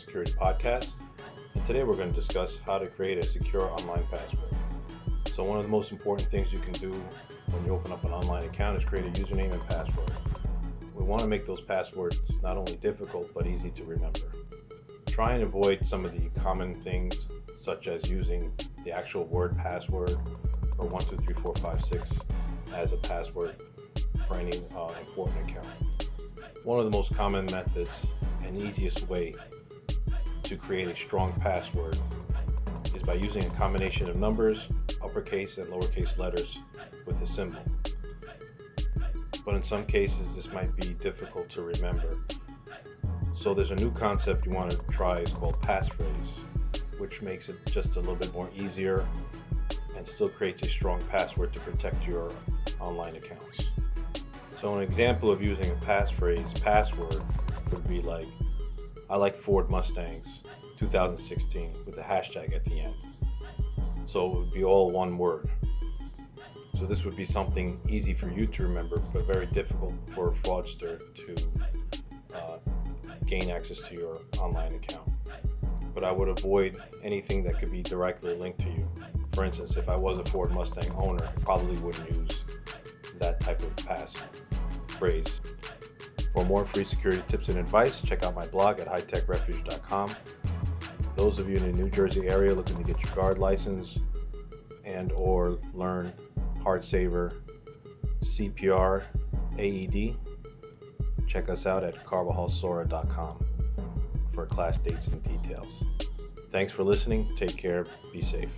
Security Podcast. And today we're going to discuss how to create a secure online password. So, one of the most important things you can do when you open up an online account is create a username and password. We want to make those passwords not only difficult but easy to remember. Try and avoid some of the common things, such as using the actual word password or 123456 as a password for any uh, important account. One of the most common methods and easiest way to create a strong password is by using a combination of numbers, uppercase and lowercase letters with a symbol. But in some cases, this might be difficult to remember. So there's a new concept you want to try is called passphrase, which makes it just a little bit more easier and still creates a strong password to protect your online accounts. So an example of using a passphrase password would be like, I like Ford Mustangs 2016 with a hashtag at the end. So it would be all one word. So this would be something easy for you to remember, but very difficult for a fraudster to uh, gain access to your online account. But I would avoid anything that could be directly linked to you. For instance, if I was a Ford Mustang owner, I probably wouldn't use that type of pass phrase. For more free security tips and advice, check out my blog at hightechrefuge.com. Those of you in the New Jersey area looking to get your guard license and or learn Heartsaver CPR AED, check us out at carvajalsora.com for class dates and details. Thanks for listening. Take care. Be safe.